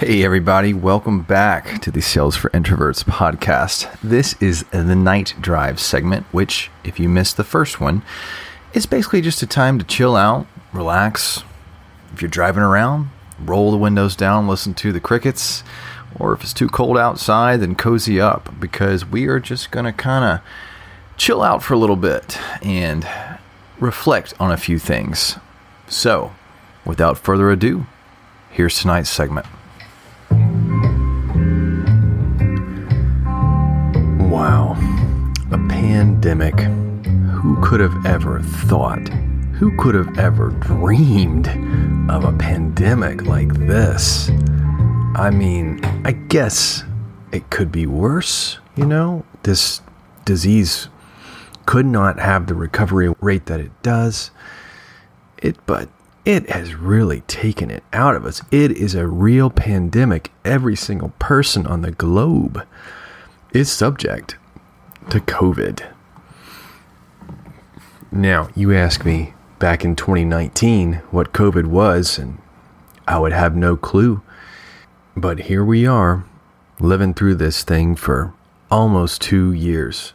Hey, everybody, welcome back to the Sales for Introverts podcast. This is the night drive segment, which, if you missed the first one, is basically just a time to chill out, relax. If you're driving around, roll the windows down, listen to the crickets, or if it's too cold outside, then cozy up because we are just going to kind of chill out for a little bit and reflect on a few things. So, without further ado, here's tonight's segment. Wow, a pandemic. Who could have ever thought? Who could have ever dreamed of a pandemic like this? I mean, I guess it could be worse, you know? This disease could not have the recovery rate that it does. It but it has really taken it out of us. It is a real pandemic. Every single person on the globe is subject to COVID. Now, you ask me back in 2019 what COVID was, and I would have no clue. But here we are, living through this thing for almost two years.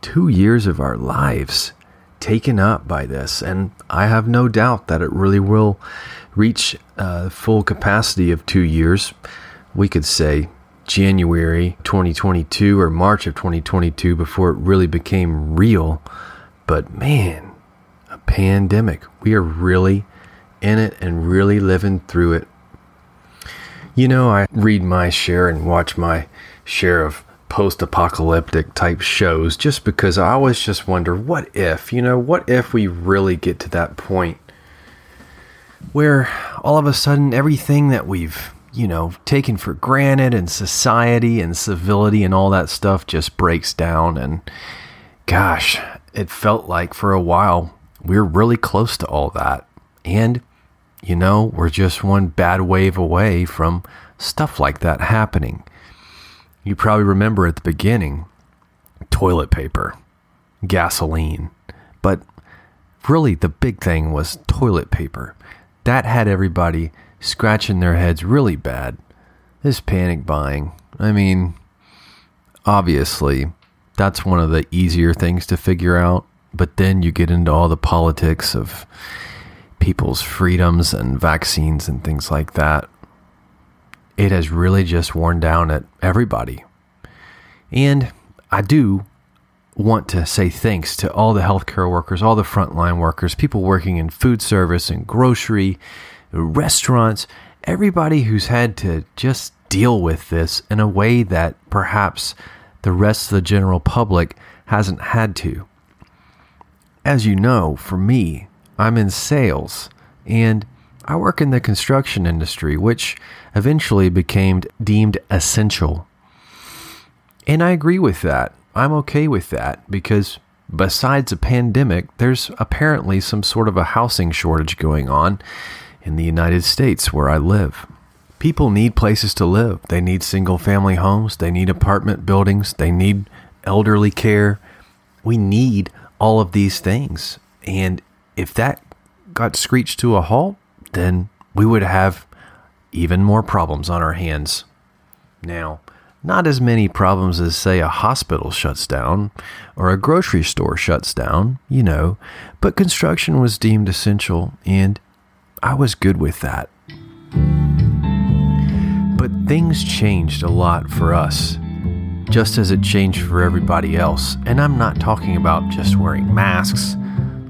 Two years of our lives taken up by this, and I have no doubt that it really will reach uh, full capacity of two years. We could say January 2022 or March of 2022 before it really became real. But man, a pandemic. We are really in it and really living through it. You know, I read my share and watch my share of post apocalyptic type shows just because I always just wonder what if, you know, what if we really get to that point where all of a sudden everything that we've you know, taken for granted and society and civility and all that stuff just breaks down. And gosh, it felt like for a while we are really close to all that. And, you know, we're just one bad wave away from stuff like that happening. You probably remember at the beginning toilet paper, gasoline, but really the big thing was toilet paper. That had everybody scratching their heads really bad. This panic buying. I mean, obviously, that's one of the easier things to figure out. But then you get into all the politics of people's freedoms and vaccines and things like that. It has really just worn down at everybody. And I do want to say thanks to all the healthcare workers, all the frontline workers, people working in food service and grocery restaurants, everybody who's had to just deal with this in a way that perhaps the rest of the general public hasn't had to. As you know, for me, I'm in sales and I work in the construction industry, which eventually became deemed essential. And I agree with that. I'm okay with that because besides a pandemic, there's apparently some sort of a housing shortage going on in the United States where I live. People need places to live. They need single family homes. They need apartment buildings. They need elderly care. We need all of these things. And if that got screeched to a halt, then we would have even more problems on our hands. Now, not as many problems as, say, a hospital shuts down or a grocery store shuts down, you know, but construction was deemed essential and I was good with that. But things changed a lot for us, just as it changed for everybody else. And I'm not talking about just wearing masks,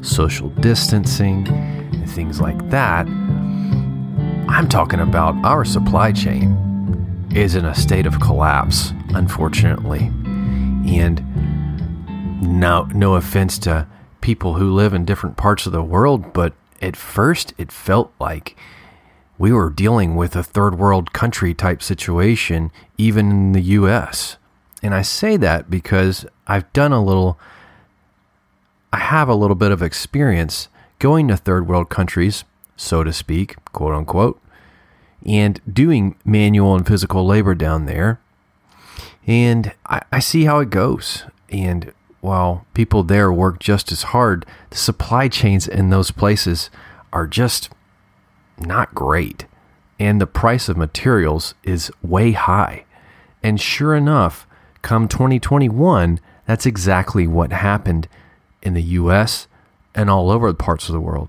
social distancing, and things like that. I'm talking about our supply chain is in a state of collapse, unfortunately. And no, no offense to people who live in different parts of the world, but at first it felt like we were dealing with a third world country type situation, even in the US. And I say that because I've done a little, I have a little bit of experience going to third world countries, so to speak, quote unquote, and doing manual and physical labor down there. And I, I see how it goes. And while people there work just as hard, the supply chains in those places are just not great. and the price of materials is way high. And sure enough, come 2021, that's exactly what happened in the US and all over the parts of the world.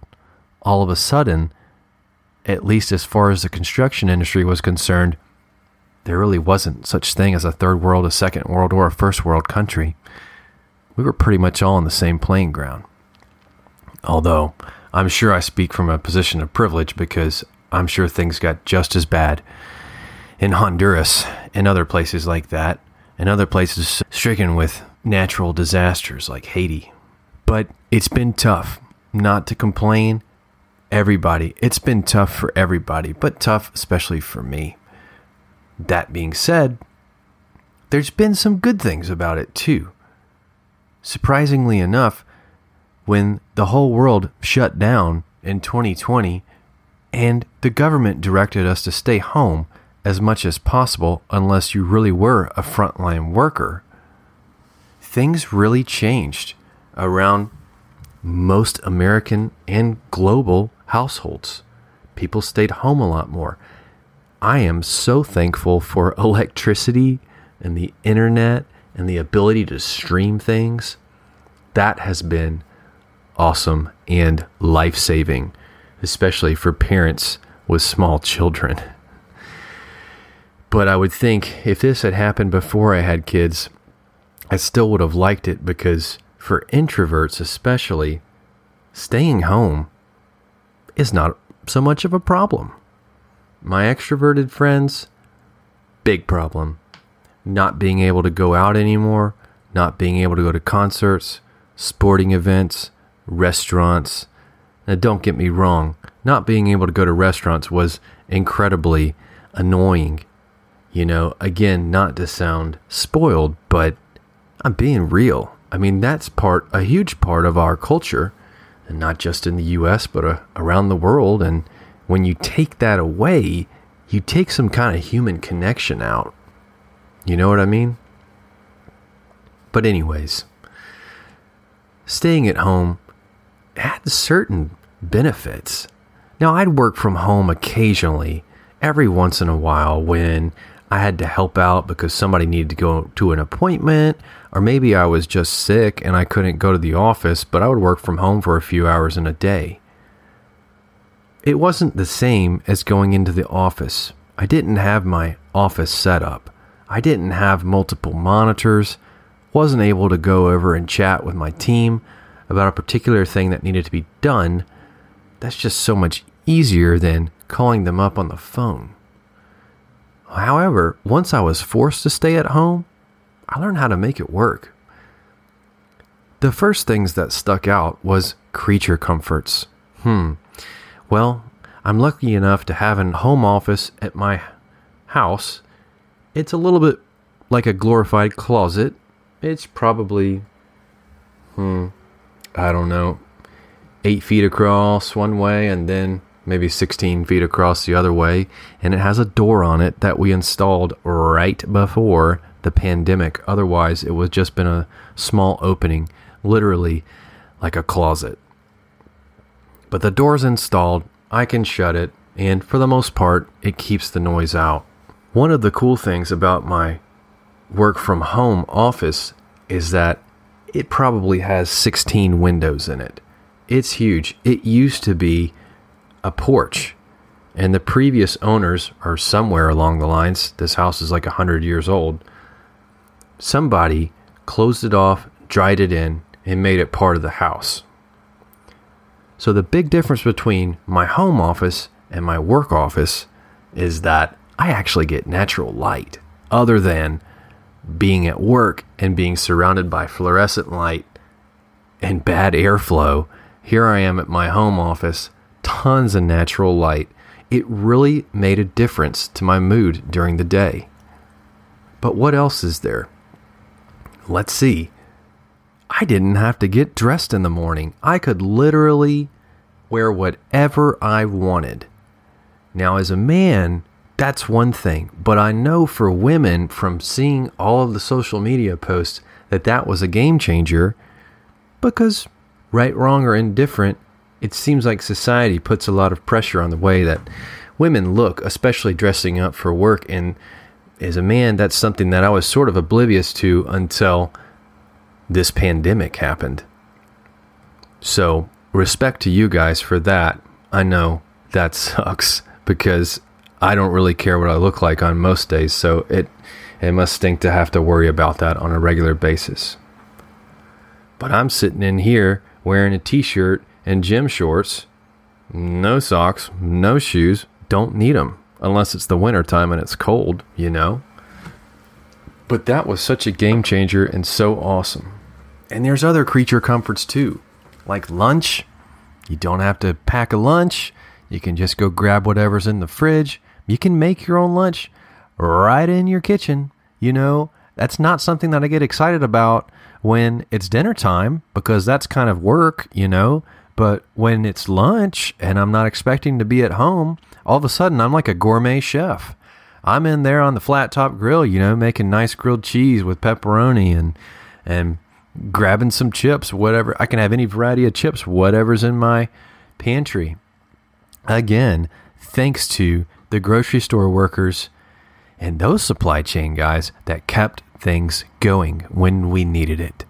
All of a sudden, at least as far as the construction industry was concerned, there really wasn't such thing as a third world, a second world, or a first world country. We were pretty much all on the same playing ground. Although I'm sure I speak from a position of privilege because I'm sure things got just as bad in Honduras and other places like that, and other places stricken with natural disasters like Haiti. But it's been tough not to complain. Everybody, it's been tough for everybody, but tough especially for me. That being said, there's been some good things about it too. Surprisingly enough, when the whole world shut down in 2020 and the government directed us to stay home as much as possible unless you really were a frontline worker, things really changed around most American and global households. People stayed home a lot more. I am so thankful for electricity and the internet and the ability to stream things. That has been awesome and life saving, especially for parents with small children. But I would think if this had happened before I had kids, I still would have liked it because for introverts, especially, staying home is not so much of a problem. My extroverted friends, big problem. Not being able to go out anymore, not being able to go to concerts, sporting events, restaurants. Now, don't get me wrong, not being able to go to restaurants was incredibly annoying. You know, again, not to sound spoiled, but I'm being real. I mean, that's part, a huge part of our culture, and not just in the US, but uh, around the world. And when you take that away, you take some kind of human connection out. You know what I mean? But, anyways, staying at home had certain benefits. Now, I'd work from home occasionally, every once in a while, when I had to help out because somebody needed to go to an appointment, or maybe I was just sick and I couldn't go to the office, but I would work from home for a few hours in a day. It wasn't the same as going into the office. I didn't have my office set up. I didn't have multiple monitors, wasn't able to go over and chat with my team about a particular thing that needed to be done. That's just so much easier than calling them up on the phone. However, once I was forced to stay at home, I learned how to make it work. The first things that stuck out was creature comforts. Hmm. Well, I'm lucky enough to have a home office at my house. It's a little bit like a glorified closet. It's probably, hmm, I don't know, eight feet across one way and then maybe 16 feet across the other way. And it has a door on it that we installed right before the pandemic. Otherwise, it would just been a small opening, literally like a closet. But the door's installed, I can shut it, and for the most part, it keeps the noise out. One of the cool things about my work from home office is that it probably has 16 windows in it. It's huge. It used to be a porch, and the previous owners are somewhere along the lines. This house is like 100 years old. Somebody closed it off, dried it in, and made it part of the house. So the big difference between my home office and my work office is that I actually get natural light, other than being at work and being surrounded by fluorescent light and bad airflow. Here I am at my home office, tons of natural light. It really made a difference to my mood during the day. But what else is there? Let's see. I didn't have to get dressed in the morning. I could literally wear whatever I wanted. Now, as a man, that's one thing, but I know for women from seeing all of the social media posts that that was a game changer because, right, wrong, or indifferent, it seems like society puts a lot of pressure on the way that women look, especially dressing up for work. And as a man, that's something that I was sort of oblivious to until this pandemic happened. So, respect to you guys for that. I know that sucks because I don't really care what I look like on most days, so it it must stink to have to worry about that on a regular basis. But I'm sitting in here wearing a t-shirt and gym shorts, no socks, no shoes, don't need them unless it's the winter time and it's cold, you know. But that was such a game changer and so awesome. And there's other creature comforts too, like lunch. You don't have to pack a lunch. You can just go grab whatever's in the fridge. You can make your own lunch right in your kitchen. You know, that's not something that I get excited about when it's dinner time because that's kind of work, you know. But when it's lunch and I'm not expecting to be at home, all of a sudden I'm like a gourmet chef. I'm in there on the flat top grill, you know, making nice grilled cheese with pepperoni and and grabbing some chips, whatever. I can have any variety of chips, whatever's in my pantry. Again, thanks to the grocery store workers and those supply chain guys that kept things going when we needed it.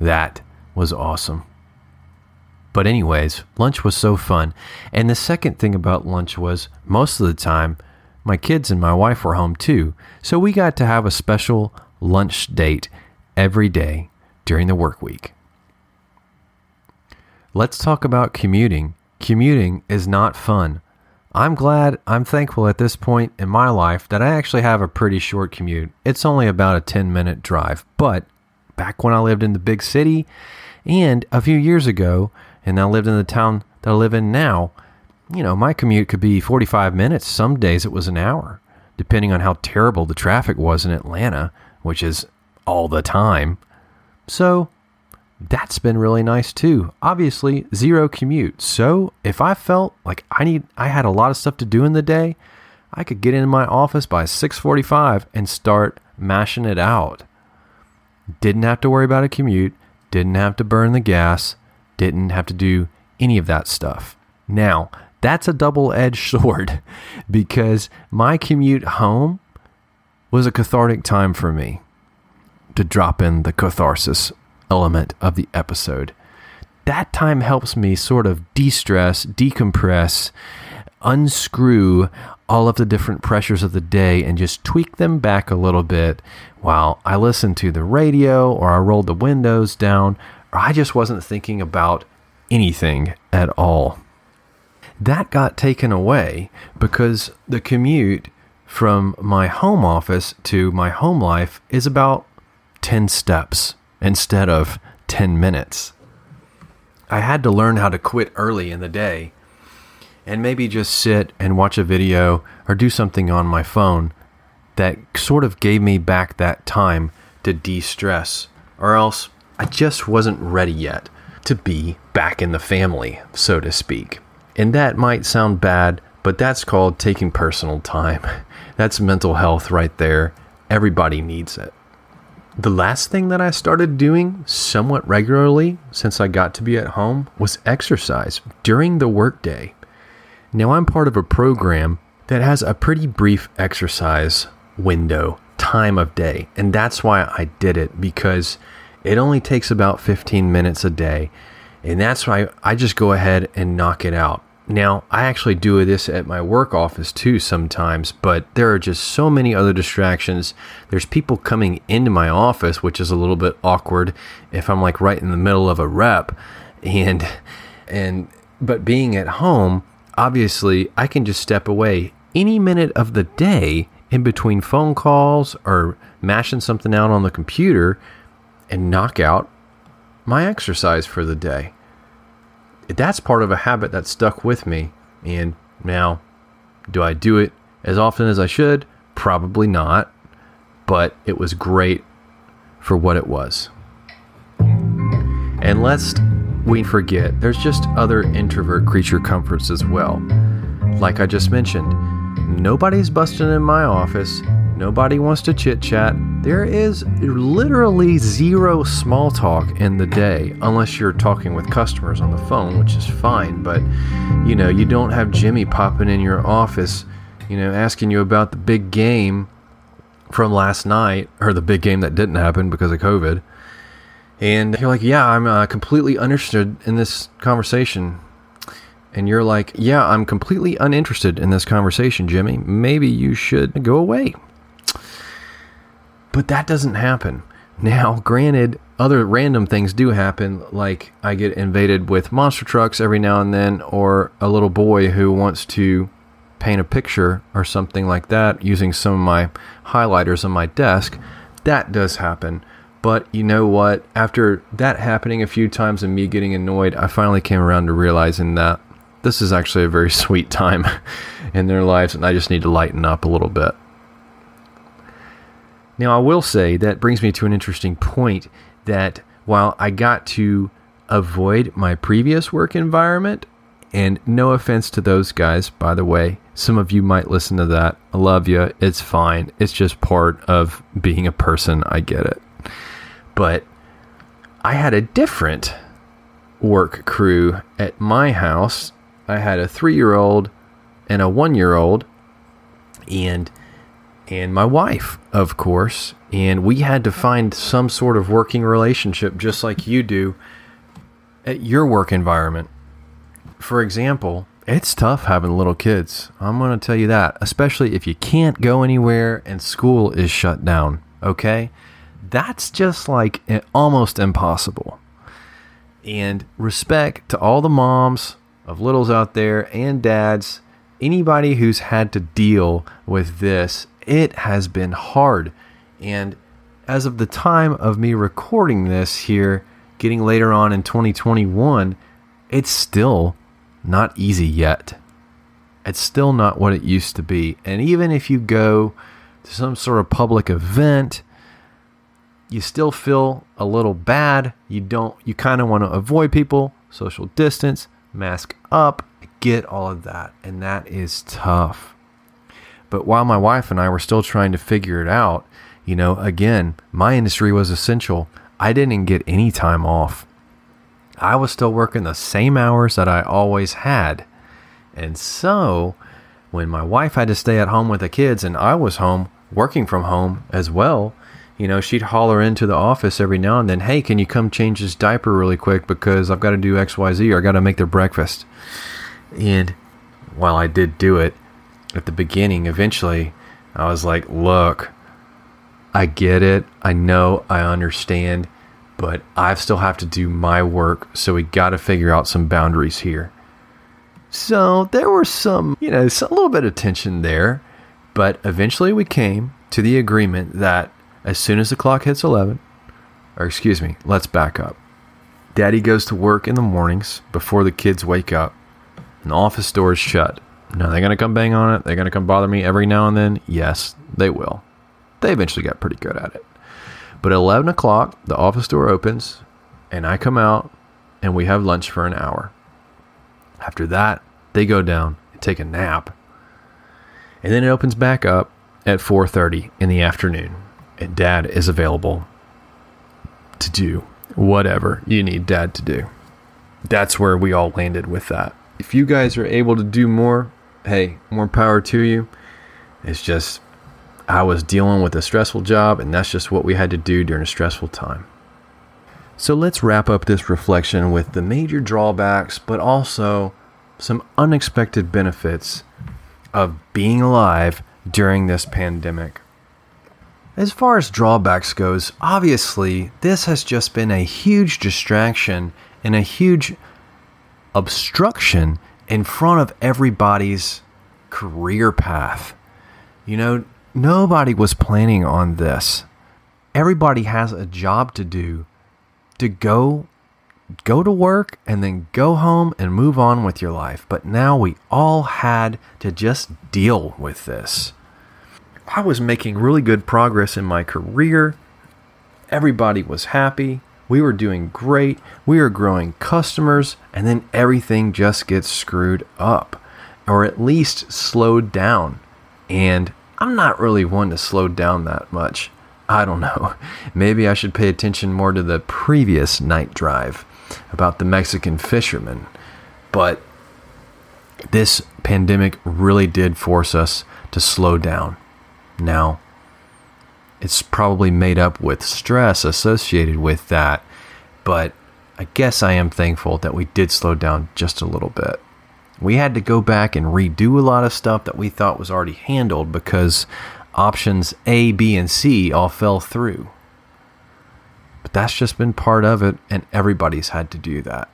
That was awesome. But, anyways, lunch was so fun. And the second thing about lunch was most of the time, my kids and my wife were home too. So we got to have a special lunch date every day during the work week. Let's talk about commuting. Commuting is not fun. I'm glad, I'm thankful at this point in my life that I actually have a pretty short commute. It's only about a 10 minute drive. But back when I lived in the big city and a few years ago, and I lived in the town that I live in now, you know, my commute could be 45 minutes. Some days it was an hour, depending on how terrible the traffic was in Atlanta, which is all the time. So that's been really nice too. Obviously, zero commute. So if I felt like I need I had a lot of stuff to do in the day, I could get in my office by 6:45 and start mashing it out. Didn't have to worry about a commute, didn't have to burn the gas, didn't have to do any of that stuff. Now, that's a double-edged sword because my commute home was a cathartic time for me to drop in the catharsis element of the episode. That time helps me sort of de stress, decompress, unscrew all of the different pressures of the day and just tweak them back a little bit while I listen to the radio or I rolled the windows down or I just wasn't thinking about anything at all. That got taken away because the commute from my home office to my home life is about 10 steps instead of 10 minutes. I had to learn how to quit early in the day and maybe just sit and watch a video or do something on my phone that sort of gave me back that time to de stress, or else I just wasn't ready yet to be back in the family, so to speak. And that might sound bad, but that's called taking personal time. That's mental health right there. Everybody needs it. The last thing that I started doing somewhat regularly since I got to be at home was exercise during the workday. Now I'm part of a program that has a pretty brief exercise window, time of day, and that's why I did it because it only takes about 15 minutes a day. And that's why I just go ahead and knock it out. Now, I actually do this at my work office too sometimes, but there are just so many other distractions. There's people coming into my office, which is a little bit awkward if I'm like right in the middle of a rep. And, and, but being at home, obviously, I can just step away any minute of the day in between phone calls or mashing something out on the computer and knock out my exercise for the day that's part of a habit that stuck with me. And now, do I do it as often as I should? Probably not. But it was great for what it was. And lest we forget, there's just other introvert creature comforts as well. Like I just mentioned, Nobody's busting in my office. Nobody wants to chit chat. There is literally zero small talk in the day, unless you're talking with customers on the phone, which is fine. But, you know, you don't have Jimmy popping in your office, you know, asking you about the big game from last night, or the big game that didn't happen because of COVID. And you're like, yeah, I'm uh, completely uninterested in this conversation. And you're like, yeah, I'm completely uninterested in this conversation, Jimmy. Maybe you should go away. But that doesn't happen. Now, granted, other random things do happen, like I get invaded with monster trucks every now and then, or a little boy who wants to paint a picture or something like that using some of my highlighters on my desk. That does happen. But you know what? After that happening a few times and me getting annoyed, I finally came around to realizing that this is actually a very sweet time in their lives and I just need to lighten up a little bit. Now, I will say that brings me to an interesting point that while I got to avoid my previous work environment, and no offense to those guys, by the way, some of you might listen to that. I love you. It's fine. It's just part of being a person. I get it. But I had a different work crew at my house. I had a three year old and a one year old, and and my wife, of course. And we had to find some sort of working relationship, just like you do at your work environment. For example, it's tough having little kids. I'm going to tell you that, especially if you can't go anywhere and school is shut down. Okay? That's just like eh, almost impossible. And respect to all the moms of littles out there and dads, anybody who's had to deal with this, it has been hard. And as of the time of me recording this here, getting later on in 2021, it's still not easy yet. It's still not what it used to be. And even if you go to some sort of public event, you still feel a little bad. You don't, you kind of want to avoid people, social distance, mask up, get all of that. And that is tough. But while my wife and I were still trying to figure it out, you know, again, my industry was essential. I didn't get any time off. I was still working the same hours that I always had. And so, when my wife had to stay at home with the kids and I was home working from home as well, you know, she'd holler into the office every now and then, hey, can you come change this diaper really quick because I've got to do XYZ or I got to make their breakfast. And while I did do it at the beginning, eventually I was like, look, I get it. I know. I understand but I still have to do my work, so we got to figure out some boundaries here. So there were some, you know, a little bit of tension there, but eventually we came to the agreement that as soon as the clock hits 11, or excuse me, let's back up. Daddy goes to work in the mornings before the kids wake up, and the office door is shut. Now they're going to come bang on it. They're going to come bother me every now and then. Yes, they will. They eventually got pretty good at it. But at 11 o'clock, the office door opens, and I come out, and we have lunch for an hour. After that, they go down and take a nap. And then it opens back up at 4:30 in the afternoon, and dad is available to do whatever you need dad to do. That's where we all landed with that. If you guys are able to do more, hey, more power to you. It's just I was dealing with a stressful job, and that's just what we had to do during a stressful time. So let's wrap up this reflection with the major drawbacks, but also some unexpected benefits of being alive during this pandemic. As far as drawbacks goes, obviously this has just been a huge distraction and a huge obstruction in front of everybody's career path. You know, Nobody was planning on this. Everybody has a job to do to go go to work and then go home and move on with your life. But now we all had to just deal with this. I was making really good progress in my career. Everybody was happy. We were doing great. We were growing customers, and then everything just gets screwed up or at least slowed down And I'm not really one to slow down that much. I don't know. Maybe I should pay attention more to the previous night drive about the Mexican fishermen. But this pandemic really did force us to slow down. Now, it's probably made up with stress associated with that, but I guess I am thankful that we did slow down just a little bit. We had to go back and redo a lot of stuff that we thought was already handled because options A, B, and C all fell through. But that's just been part of it, and everybody's had to do that.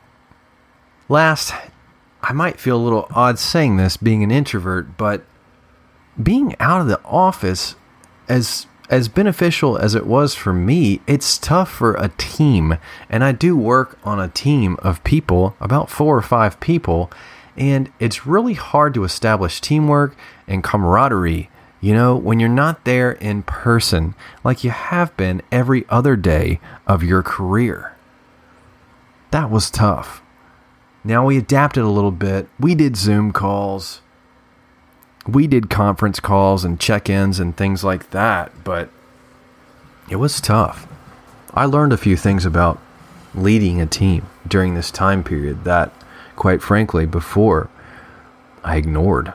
Last, I might feel a little odd saying this being an introvert, but being out of the office, as as beneficial as it was for me, it's tough for a team. And I do work on a team of people, about four or five people, and it's really hard to establish teamwork and camaraderie, you know, when you're not there in person like you have been every other day of your career. That was tough. Now we adapted a little bit. We did Zoom calls we did conference calls and check ins and things like that, but it was tough. I learned a few things about leading a team during this time period that, quite frankly, before I ignored.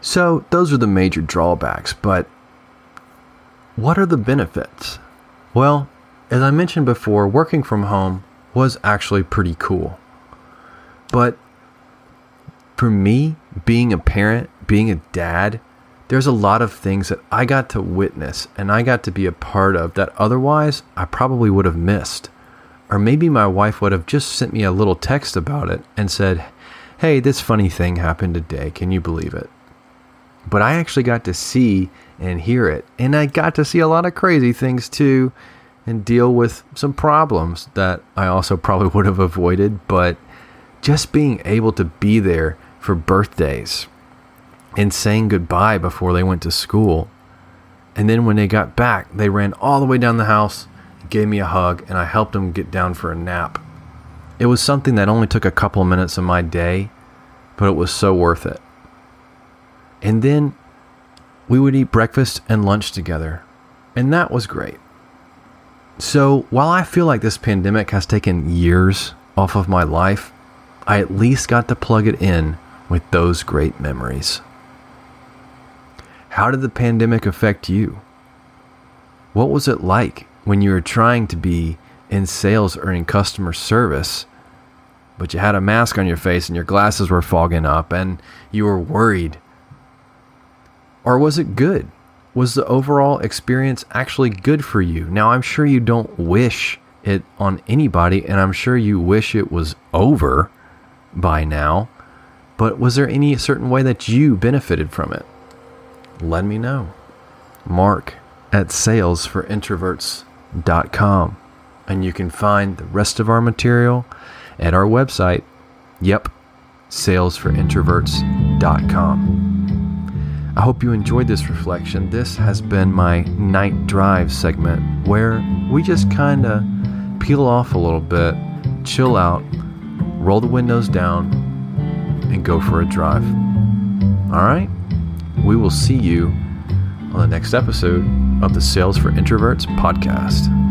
So, those are the major drawbacks, but what are the benefits? Well, as I mentioned before, working from home was actually pretty cool. But for me, being a parent being a dad, there's a lot of things that I got to witness and I got to be a part of that otherwise I probably would have missed. Or maybe my wife would have just sent me a little text about it and said, Hey, this funny thing happened today. Can you believe it? But I actually got to see and hear it. And I got to see a lot of crazy things too and deal with some problems that I also probably would have avoided. But just being able to be there for birthdays and saying goodbye before they went to school. And then when they got back, they ran all the way down the house, gave me a hug, and I helped them get down for a nap. It was something that only took a couple of minutes of my day, but it was so worth it. And then we would eat breakfast and lunch together, and that was great. So while I feel like this pandemic has taken years off of my life, I at least got to plug it in with those great memories. How did the pandemic affect you? What was it like when you were trying to be in sales or in customer service, but you had a mask on your face and your glasses were fogging up and you were worried? Or was it good? Was the overall experience actually good for you? Now, I'm sure you don't wish it on anybody, and I'm sure you wish it was over by now, but was there any certain way that you benefited from it? Let me know. Mark at salesforintroverts.com. And you can find the rest of our material at our website. Yep, salesforintroverts.com. I hope you enjoyed this reflection. This has been my night drive segment where we just kind of peel off a little bit, chill out, roll the windows down, and go for a drive. All right? We will see you on the next episode of the Sales for Introverts podcast.